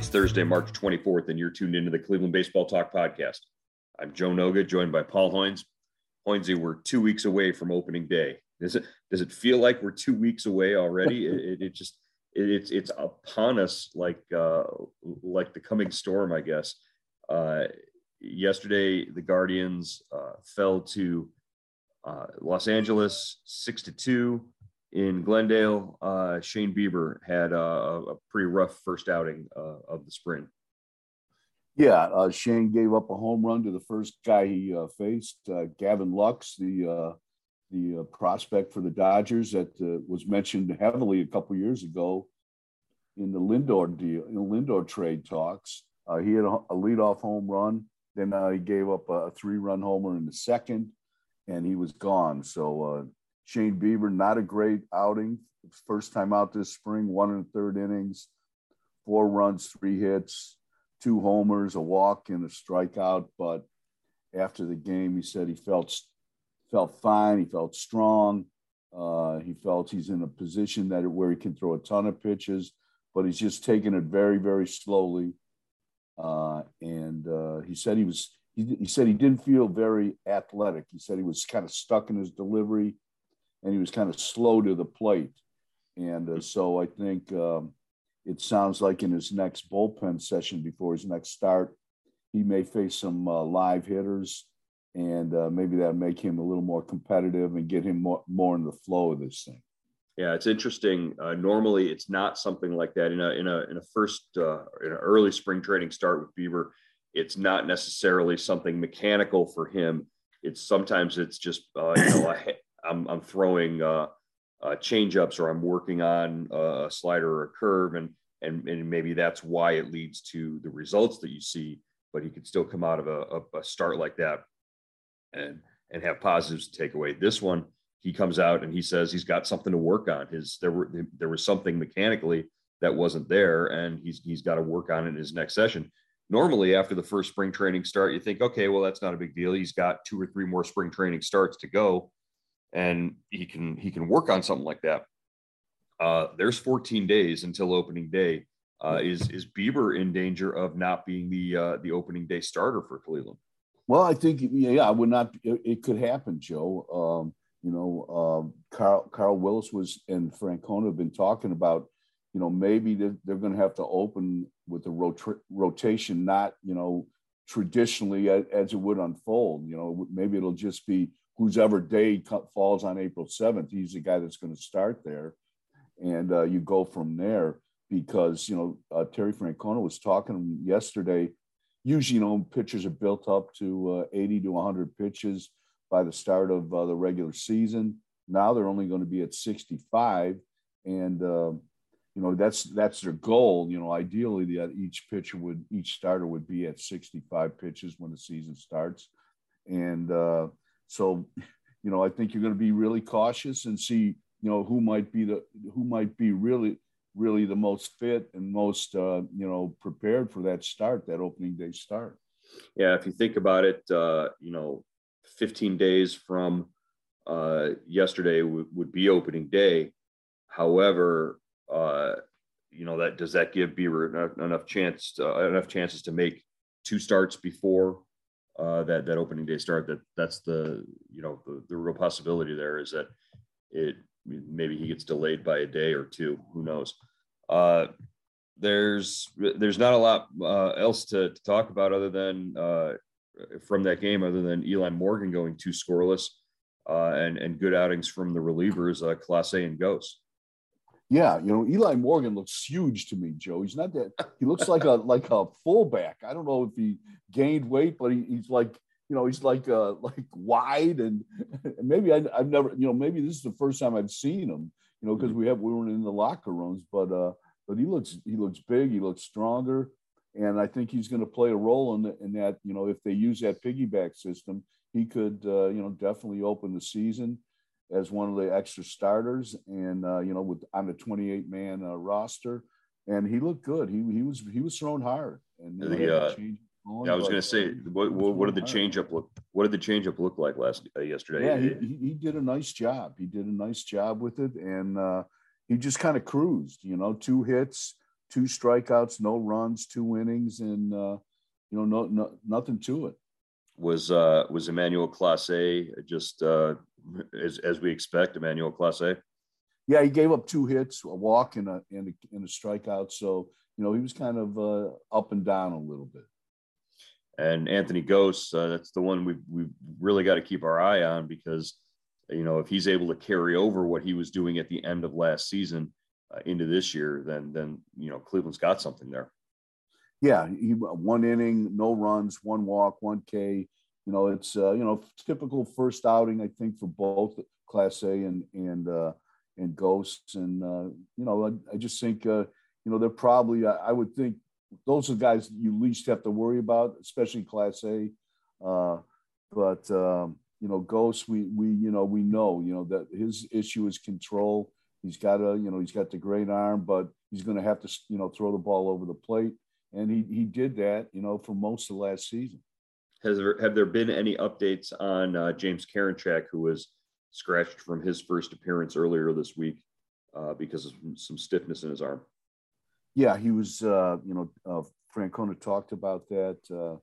It's Thursday, March 24th, and you're tuned into the Cleveland Baseball Talk podcast. I'm Joe Noga, joined by Paul Hoynes. Hoynesy, we're two weeks away from opening day. Does it does it feel like we're two weeks away already? it, it, it, just it, it's it's upon us like uh, like the coming storm, I guess. Uh, yesterday, the Guardians uh, fell to uh, Los Angeles six to two in Glendale, uh, Shane Bieber had a, a, pretty rough first outing uh, of the spring. Yeah, uh, Shane gave up a home run to the first guy he uh, faced, uh, Gavin Lux, the uh, the prospect for the Dodgers that was mentioned heavily a couple years ago in the Lindor deal, in Lindor trade talks. he had a, a leadoff home run. Then he gave up a three-run homer in the second, and he was gone. So Shane Bieber, not a great outing. First time out this spring, one and third innings, four runs, three hits, two homers, a walk, and a strikeout. But after the game, he said he felt felt fine. He felt strong. Uh, he felt he's in a position that where he can throw a ton of pitches, but he's just taking it very, very slowly. Uh, and uh, he said he was. He, he said he didn't feel very athletic. He said he was kind of stuck in his delivery and he was kind of slow to the plate. And uh, so I think um, it sounds like in his next bullpen session before his next start, he may face some uh, live hitters, and uh, maybe that make him a little more competitive and get him more, more in the flow of this thing. Yeah, it's interesting. Uh, normally, it's not something like that in a in a in a first uh, in an early spring training start with Bieber. It's not necessarily something mechanical for him. It's sometimes it's just uh, you know a, I'm, I'm throwing uh, uh, change ups or I'm working on a slider or a curve, and, and, and maybe that's why it leads to the results that you see. But he could still come out of a, a start like that and and have positives to take away. This one, he comes out and he says he's got something to work on. His there were there was something mechanically that wasn't there, and he's he's got to work on it in his next session. Normally, after the first spring training start, you think, okay, well, that's not a big deal. He's got two or three more spring training starts to go and he can he can work on something like that. Uh, there's 14 days until opening day. Uh, is is Bieber in danger of not being the uh, the opening day starter for Cleveland? Well, I think yeah, I would not. It, it could happen, Joe. Um, you know, um, Carl Carl Willis was and Francona have been talking about. You know, maybe they're, they're going to have to open with the rot- rotation, not you know traditionally as, as it would unfold. You know, maybe it'll just be whoever day falls on April 7th, he's the guy that's going to start there. And uh, you go from there because, you know, uh, Terry Francona was talking yesterday. Usually, you know, pitchers are built up to uh, 80 to 100 pitches by the start of uh, the regular season. Now they're only going to be at 65. And, uh, you know, that's that's their goal. You know, ideally, the, each pitcher would, each starter would be at 65 pitches when the season starts. And, uh, so, you know, I think you're going to be really cautious and see, you know, who might be the who might be really really the most fit and most uh, you know prepared for that start, that opening day start. Yeah, if you think about it, uh, you know, 15 days from uh, yesterday w- would be opening day. However, uh, you know that does that give Bieber enough, enough chance to, uh, enough chances to make two starts before uh, that that opening day start. That that's the you know the, the real possibility there is that it maybe he gets delayed by a day or two. Who knows? Uh, there's there's not a lot uh, else to, to, talk about other than uh, from that game, other than Eli Morgan going two scoreless uh, and and good outings from the relievers, uh, Clase and Gose. Yeah, you know Eli Morgan looks huge to me, Joe. He's not that. He looks like a like a fullback. I don't know if he gained weight, but he, he's like you know he's like uh like wide and, and maybe I, I've never you know maybe this is the first time I've seen him. You know because we have we weren't in the locker rooms, but uh but he looks he looks big. He looks stronger, and I think he's going to play a role in, the, in that. You know if they use that piggyback system, he could uh, you know definitely open the season as one of the extra starters, and uh, you know, with on the 28 man uh, roster, and he looked good. He he was he was thrown hard. And the, uh, going, yeah, I was going to say, what what, what did the changeup look? What did the changeup look like last uh, yesterday? Yeah, he, he, he did a nice job. He did a nice job with it, and uh, he just kind of cruised. You know, two hits, two strikeouts, no runs, two innings, and uh, you know, no, no nothing to it was uh, was Emmanuel Clase just uh, as as we expect, Emmanuel Clase? Yeah, he gave up two hits, a walk and a and a, and a strikeout. So you know he was kind of uh, up and down a little bit. And Anthony Gose, uh, that's the one we we really got to keep our eye on because you know if he's able to carry over what he was doing at the end of last season uh, into this year, then then you know Cleveland's got something there yeah, he one inning, no runs, one walk, one K. You know, it's uh, you know typical first outing I think for both Clase and and uh, and Gose, and uh, you know I, I just think uh, you know they're probably I, I, would think those are the guys you least have to worry about, especially Clase. Uh, but um, you know, Gose, we we you know we know you know that his issue is control. He's got a you know he's got the great arm, but he's going to have to you know throw the ball over the plate and he he did that, you know, for most of last season. Has there have there been any updates on uh, James Karinchak, who was scratched from his first appearance earlier this week uh, because of some stiffness in his arm? Yeah, he was. Uh, you know, uh, Francona talked about that uh,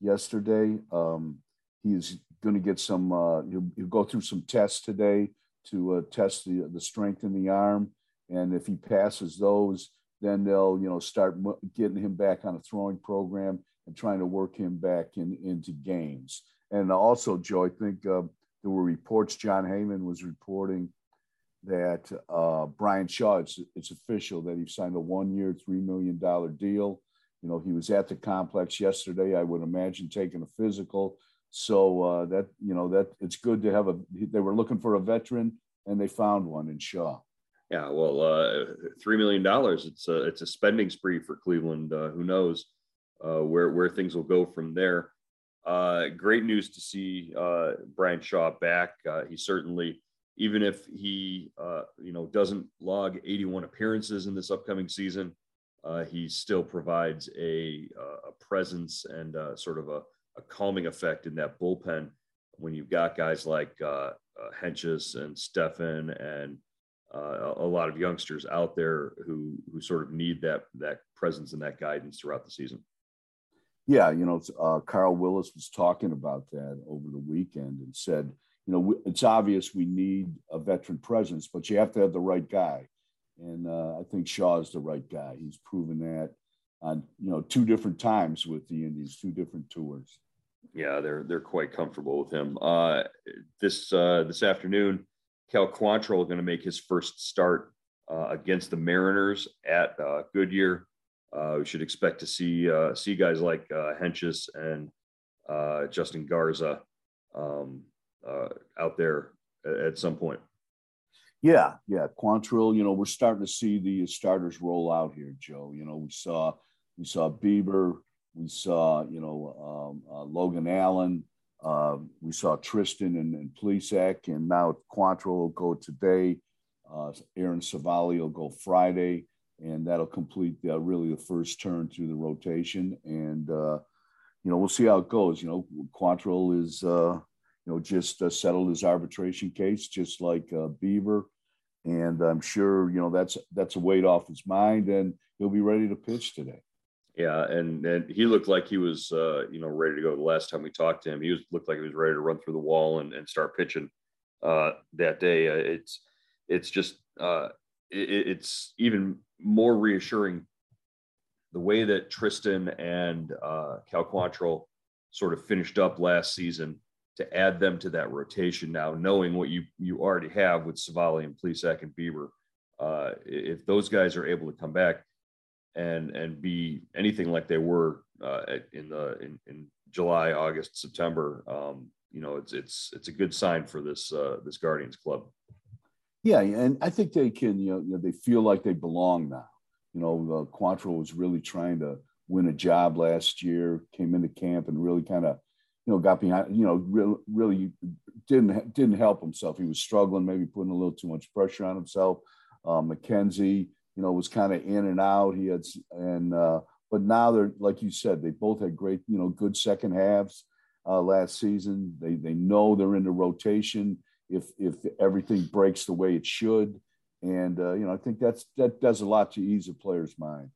yesterday. Um, he's going to get some. Uh, he'll, he'll, go through some tests today to uh, test the the strength in the arm, and if he passes those, then they'll you know start getting him back on a throwing program and trying to work him back in, into games. And also, Joe, I think uh, there were reports. Jon Heyman was reporting that uh, Bryan Shaw, it's, it's official that he signed a one-year, three million dollar deal. You know, he was at the complex yesterday. I would imagine taking a physical. So uh, that you know that it's good to have a. They were looking for a veteran, and they found one in Shaw. Yeah, well, uh, three million dollars. It's a it's a spending spree for Cleveland. Uh, who knows uh, where where things will go from there? Uh, great news to see uh, Bryan Shaw back. Uh, he certainly, even if he you know doesn't log 81 appearances in this upcoming season, he still provides a a presence and sort of a, a, calming effect in that bullpen when you've got guys like uh, Hentges and Stephan and uh, a lot of youngsters out there who who sort of need that that presence and that guidance throughout the season. Yeah, you know, uh, Carl Willis was talking about that over the weekend and said, you know, it's obvious we need a veteran presence, but you have to have the right guy, and uh, I think Shaw is the right guy. He's proven that on you know two different times with the Indians, two different tours. Yeah, they're they're quite comfortable with him. Uh, this uh, this afternoon Cal Quantrill going to make his first start uh, against the Mariners at uh, Goodyear. Uh, we should expect to see uh, see guys like uh, Hentges and uh, Justin Garza um, out there at, at, some point. Yeah, yeah, Quantrill. You know, we're starting to see the starters roll out here, Joe. You know, we saw we saw Bieber, we saw you know um, Logan Allen. Uh, we saw Triston and, and Plesac, and now Quantrill will go today. Uh, Aaron Civale will go Friday, and that'll complete uh, really the first turn through the rotation. And uh, you know, we'll see how it goes. You know, Quantrill is uh, you know just settled his arbitration case, just like Bieber, and I'm sure you know that's that's a weight off his mind, and he'll be ready to pitch today. Yeah, and and he looked like he was uh, you know ready to go. The last time we talked to him, he was looked like he was ready to run through the wall and, and start pitching uh, that day. Uh, it's it's just uh, it, it's even more reassuring the way that Triston and uh, Cal Quantrill sort of finished up last season to add them to that rotation now, knowing what you you already have with Civale and Plesac and Bieber. Uh, if those guys are able to come back and and be anything like they were uh, in the in, in July, August, September, um, you know, it's it's it's a good sign for this uh, this Guardians club. Yeah, and I think they can. You know, you know they feel like they belong now. You know, uh, was really trying to win a job last year. Came into camp and really kind of, you know, got behind. You know, really, really didn't didn't help himself. He was struggling, maybe putting a little too much pressure on himself. Uh, McKenzie, you know, was kind of in and out. He had and uh, but now they're like you said, they both had great, you know, good second halves uh, last season. They they know they're in the rotation if if everything breaks the way it should, and uh, you know I think that's that does a lot to ease a player's mind.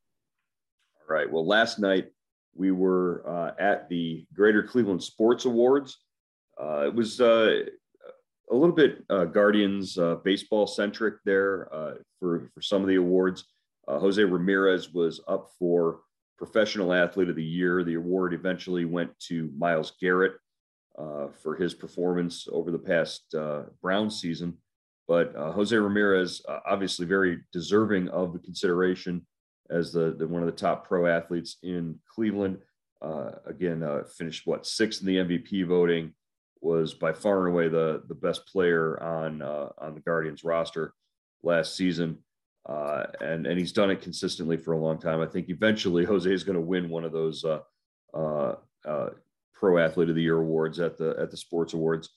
All right. Well, last night we were uh, at the Greater Cleveland Sports Awards. Uh, it was uh, a little bit uh, Guardians baseball centric there for for some of the awards. Jose Ramirez was up for Professional Athlete of the Year. The award eventually went to Myles Garrett uh, for his performance over the past uh, Brown season. But uh, Jose Ramirez, uh, obviously very deserving of the consideration as the, the one of the top pro athletes in Cleveland. Uh, again, uh, finished what sixth in the MVP voting. Was by far and away the the best player on on the Guardians roster last season. Uh, and and he's done it consistently for a long time. I think eventually Jose is going to win one of those uh, uh, uh, Pro Athlete of the Year awards at the at the Sports Awards.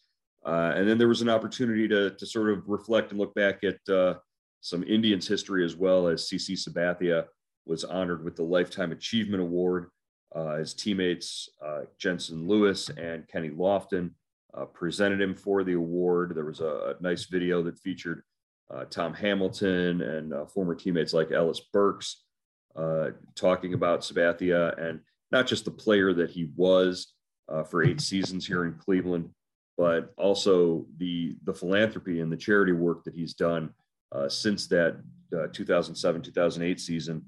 Uh, and then there was an opportunity to to sort of reflect and look back at uh, some Indians history as well as CC Sabathia was honored with the Lifetime Achievement Award. his teammates Jensen Lewis and Kenny Lofton presented him for the award. There was a, a nice video that featured uh, Tom Hamilton and uh, former teammates like Ellis Burks uh, talking about Sabathia and not just the player that he was uh, for eight seasons here in Cleveland, but also the the philanthropy and the charity work that he's done uh, since that uh, 2007 2008 season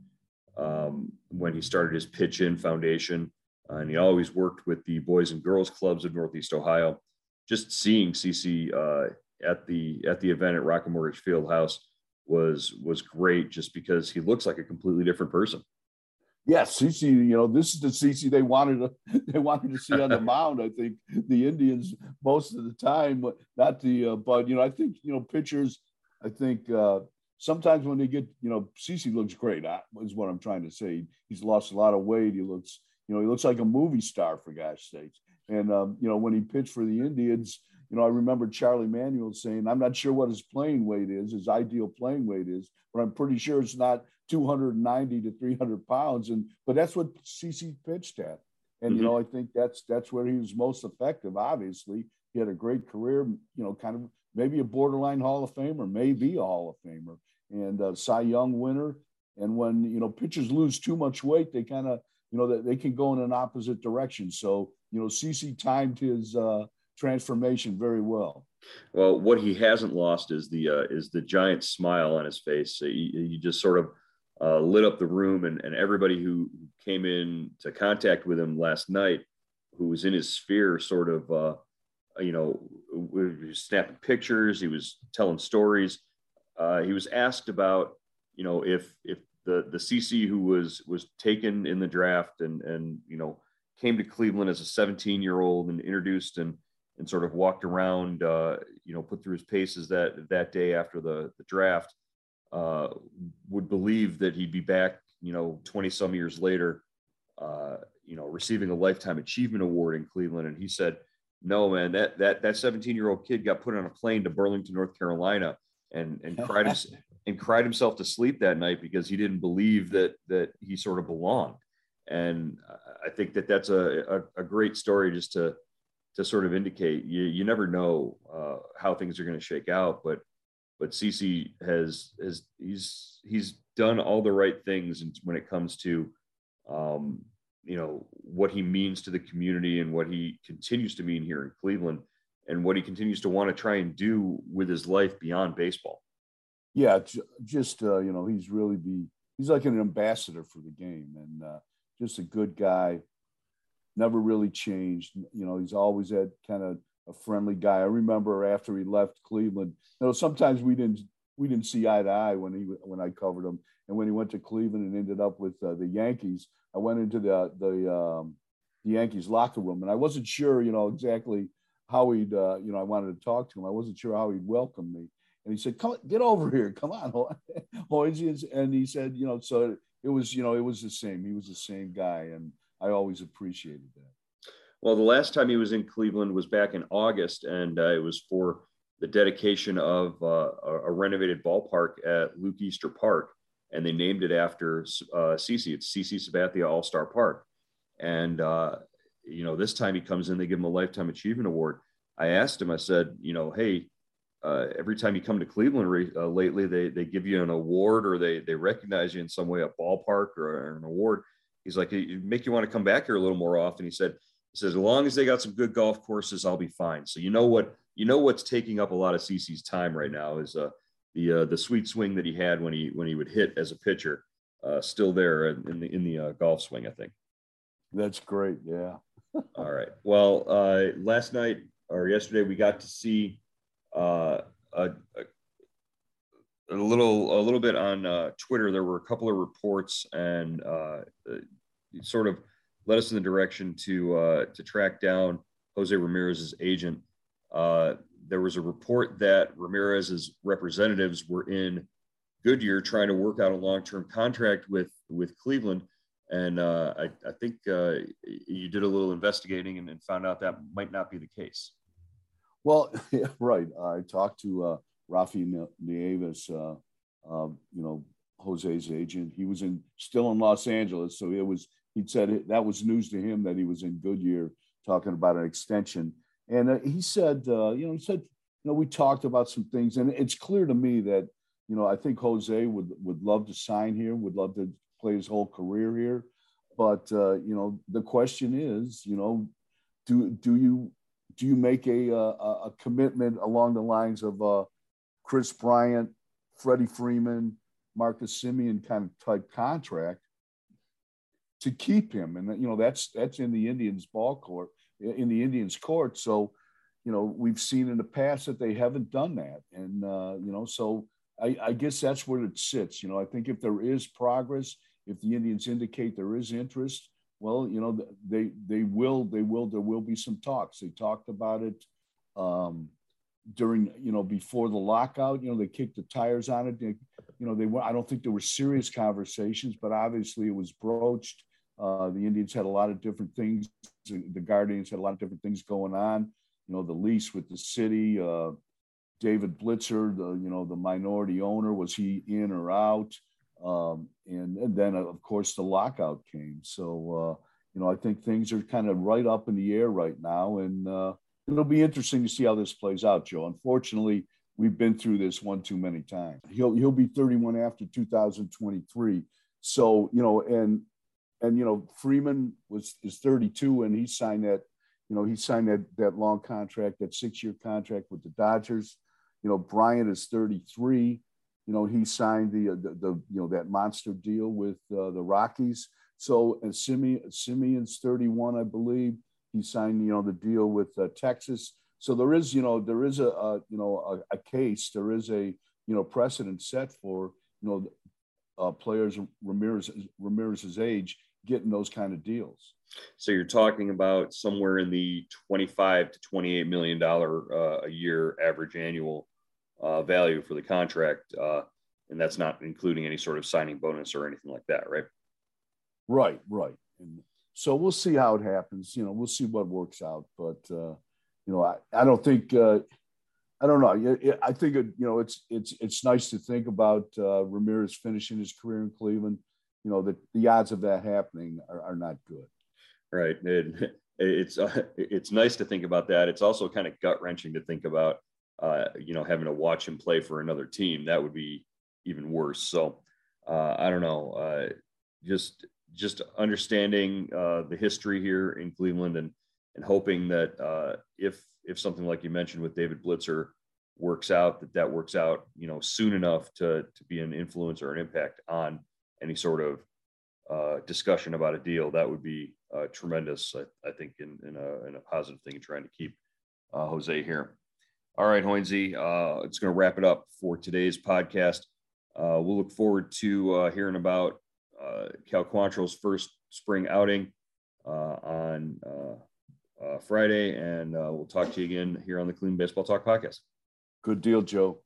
um, when he started his Pitch In Foundation. and he always worked with the Boys and Girls Clubs of Northeast Ohio. Just seeing CC at the at the event at Rocket Mortgage Field House was was great just because he looks like a completely different person. Yeah, CC, you know, this is the CC they wanted to they wanted to see on the mound. I think the Indians most of the time, but not the uh, but you know, I think you know pitchers. I think uh, sometimes when they get you know, CC looks great. Is what I'm trying to say. He's lost a lot of weight. He looks you know he looks like a movie star for gosh sakes. And um, you know when he pitched for the Indians, you know, I remember Charlie Manuel saying, I'm not sure what his playing weight is, his ideal playing weight is, but I'm pretty sure it's not 290 to 300 pounds. And but that's what CC pitched at. And mm-hmm. you know, I think that's that's where he was most effective. Obviously, he had a great career. You know, kind of maybe a borderline Hall of Famer, maybe a Hall of Famer, and uh, Cy Young winner. And when you know pitchers lose too much weight, they kind of you know they, they can go in an opposite direction. So you know, CC timed his uh, transformation very well. Well, what he hasn't lost is the uh, is the giant smile on his face. He, he just sort of uh, lit up the room, and, and everybody who came in to contact with him last night, who was in his sphere, sort of, uh, you know, snapping pictures. He was telling stories. Uh, he was asked about, you know, if if the the CC who was was taken in the draft and and you know came to Cleveland as a 17 year old and introduced and and sort of walked around, uh, you know, put through his paces that that day after the, the draft, uh, would believe that he'd be back, you know, 20 some years later, uh, you know, receiving a lifetime achievement award in Cleveland. And he said, no, man, that, that, that 17 year old kid got put on a plane to Burlington, North Carolina and, and cried, his, and cried himself to sleep that night because he didn't believe that, that he sort of belonged. And I think that that's a, a, a great story just to, to sort of indicate you, you never know uh, how things are going to shake out, but but CC has has he's he's done all the right things when it comes to um, you know, what he means to the community and what he continues to mean here in Cleveland and what he continues to want to try and do with his life beyond baseball. Yeah, just uh, you know, he's really be he's like an ambassador for the game and uh, just a good guy. Never really changed. You know, he's always had kind of a friendly guy. I remember after he left Cleveland, you know, sometimes we didn't we didn't see eye to eye when he when I covered him, and when he went to Cleveland and ended up with uh, the Yankees, I went into the the um, the Yankees locker room, and I wasn't sure, you know, exactly how he'd, uh, you know, I wanted to talk to him. I wasn't sure how he'd welcome me, and he said, "Come, get over here, come on, Hoyes," and he said, you know, so it was, you know, it was the same. He was the same guy, and I always appreciated that. Well, the last time he was in Cleveland was back in August, and uh, it was for the dedication of uh, a renovated ballpark at Luke Easter Park, and they named it after uh, CC. It's CC Sabathia All Star Park, and uh, you know this time he comes in, they give him a lifetime achievement award. I asked him, I said, you know, hey, uh, every time you come to Cleveland re- uh, lately, they they give you an award or they they recognize you in some way, a ballpark or, or an award. He's like, it make you want to come back here a little more often. He said, he says, as long as they got some good golf courses, I'll be fine. So you know what, you know what's taking up a lot of CC's time right now is uh, the uh, the sweet swing that he had when he when he would hit as a pitcher, uh, still there in the in the uh, golf swing. I think. That's great. Yeah. All right. Well, uh, last night or yesterday we got to see uh, a, a little a little bit on uh, Twitter. There were a couple of reports and uh, sort of led us in the direction to uh, to track down Jose Ramirez's agent. Uh, there was a report that Ramirez's representatives were in Goodyear trying to work out a long-term contract with with Cleveland, and I, I, think you did a little investigating and, and, found out that might not be the case. Well, yeah, right. I talked to uh, Rafi Nieves, uh, um, you know, Jose's agent. He was in still in Los Angeles, so it was he said that was news to him that he was in Goodyear talking about an extension. And uh, he said, uh, you know, he said, you know, we talked about some things, and it's clear to me that, you know, I think Jose would would love to sign here, would love to play his whole career here, but uh, you know, the question is, you know, do do you do you make a uh, a, a commitment along the lines of uh, Kris Bryant, Freddie Freeman, Marcus Semien kind of type contract, to keep him. And you know that's that's in the Indians' ball court, in the Indians' court. So, you know, we've seen in the past that they haven't done that, and uh, you know, so I, I guess that's where it sits. You know, I think if there is progress, if the Indians indicate there is interest, well, you know, they they will they will there will be some talks. They talked about it. Um, during you know before the lockout you know they kicked the tires on it they, you know they were i don't think there were serious conversations but obviously it was broached uh, the Indians had a lot of different things. The Guardians had a lot of different things going on. You know, the lease with the city. Uh, David Blitzer, the you know the minority owner, was he in or out? Um, and, and, then of course the lockout came. So uh, you know I think things are kind of right up in the air right now, and uh, it'll be interesting to see how this plays out, Joe. Unfortunately, we've been through this one too many times. He'll he'll be 31 after 2023. So you know, and and you know Freeman was is 32 and he signed that you know he signed that that long contract that six year contract with the Dodgers you know Bryant is 33 you know he signed the the, the you know that monster deal with uh, the Rockies. So and Semien Semien's 31 I believe. He signed you know the deal with uh, Texas. So there is you know there is a, a you know a, a, case there is a you know precedent set for you know uh, players Ramirez Ramirez's age getting those kind of deals. So you're talking about somewhere in the 25 to 28 million dollar uh, a year average annual uh, value for the contract, uh, and that's not including any sort of signing bonus or anything like that, right? Right, right. And so we'll see how it happens. You know, we'll see what works out. But uh, you know, I, I don't think uh, I don't know. I think it, you know it's it's it's nice to think about uh, Ramirez finishing his career in Cleveland you know, the, the odds of that happening are, are not good. Right. It, it's, uh, it's nice to think about that. It's also kind of gut wrenching to think about, uh, you know, having to watch him play for another team. That would be even worse. So uh, I don't know. Uh, just just understanding uh, the history here in Cleveland and and hoping that uh, if if something like you mentioned with David Blitzer works out, that that works out, you know, soon enough to to be an influence or an impact on any sort of uh, discussion about a deal. That would be uh, tremendous, I, I, think, in, in, a, in a positive thing in trying to keep uh, Jose here. All right, Hoynesy, uh, it's going to wrap it up for today's podcast. Uh, we'll look forward to uh, hearing about Cal Quantrill's first spring outing on Friday, and we'll talk to you again here on the Clean Baseball Talk podcast. Good deal, Joe.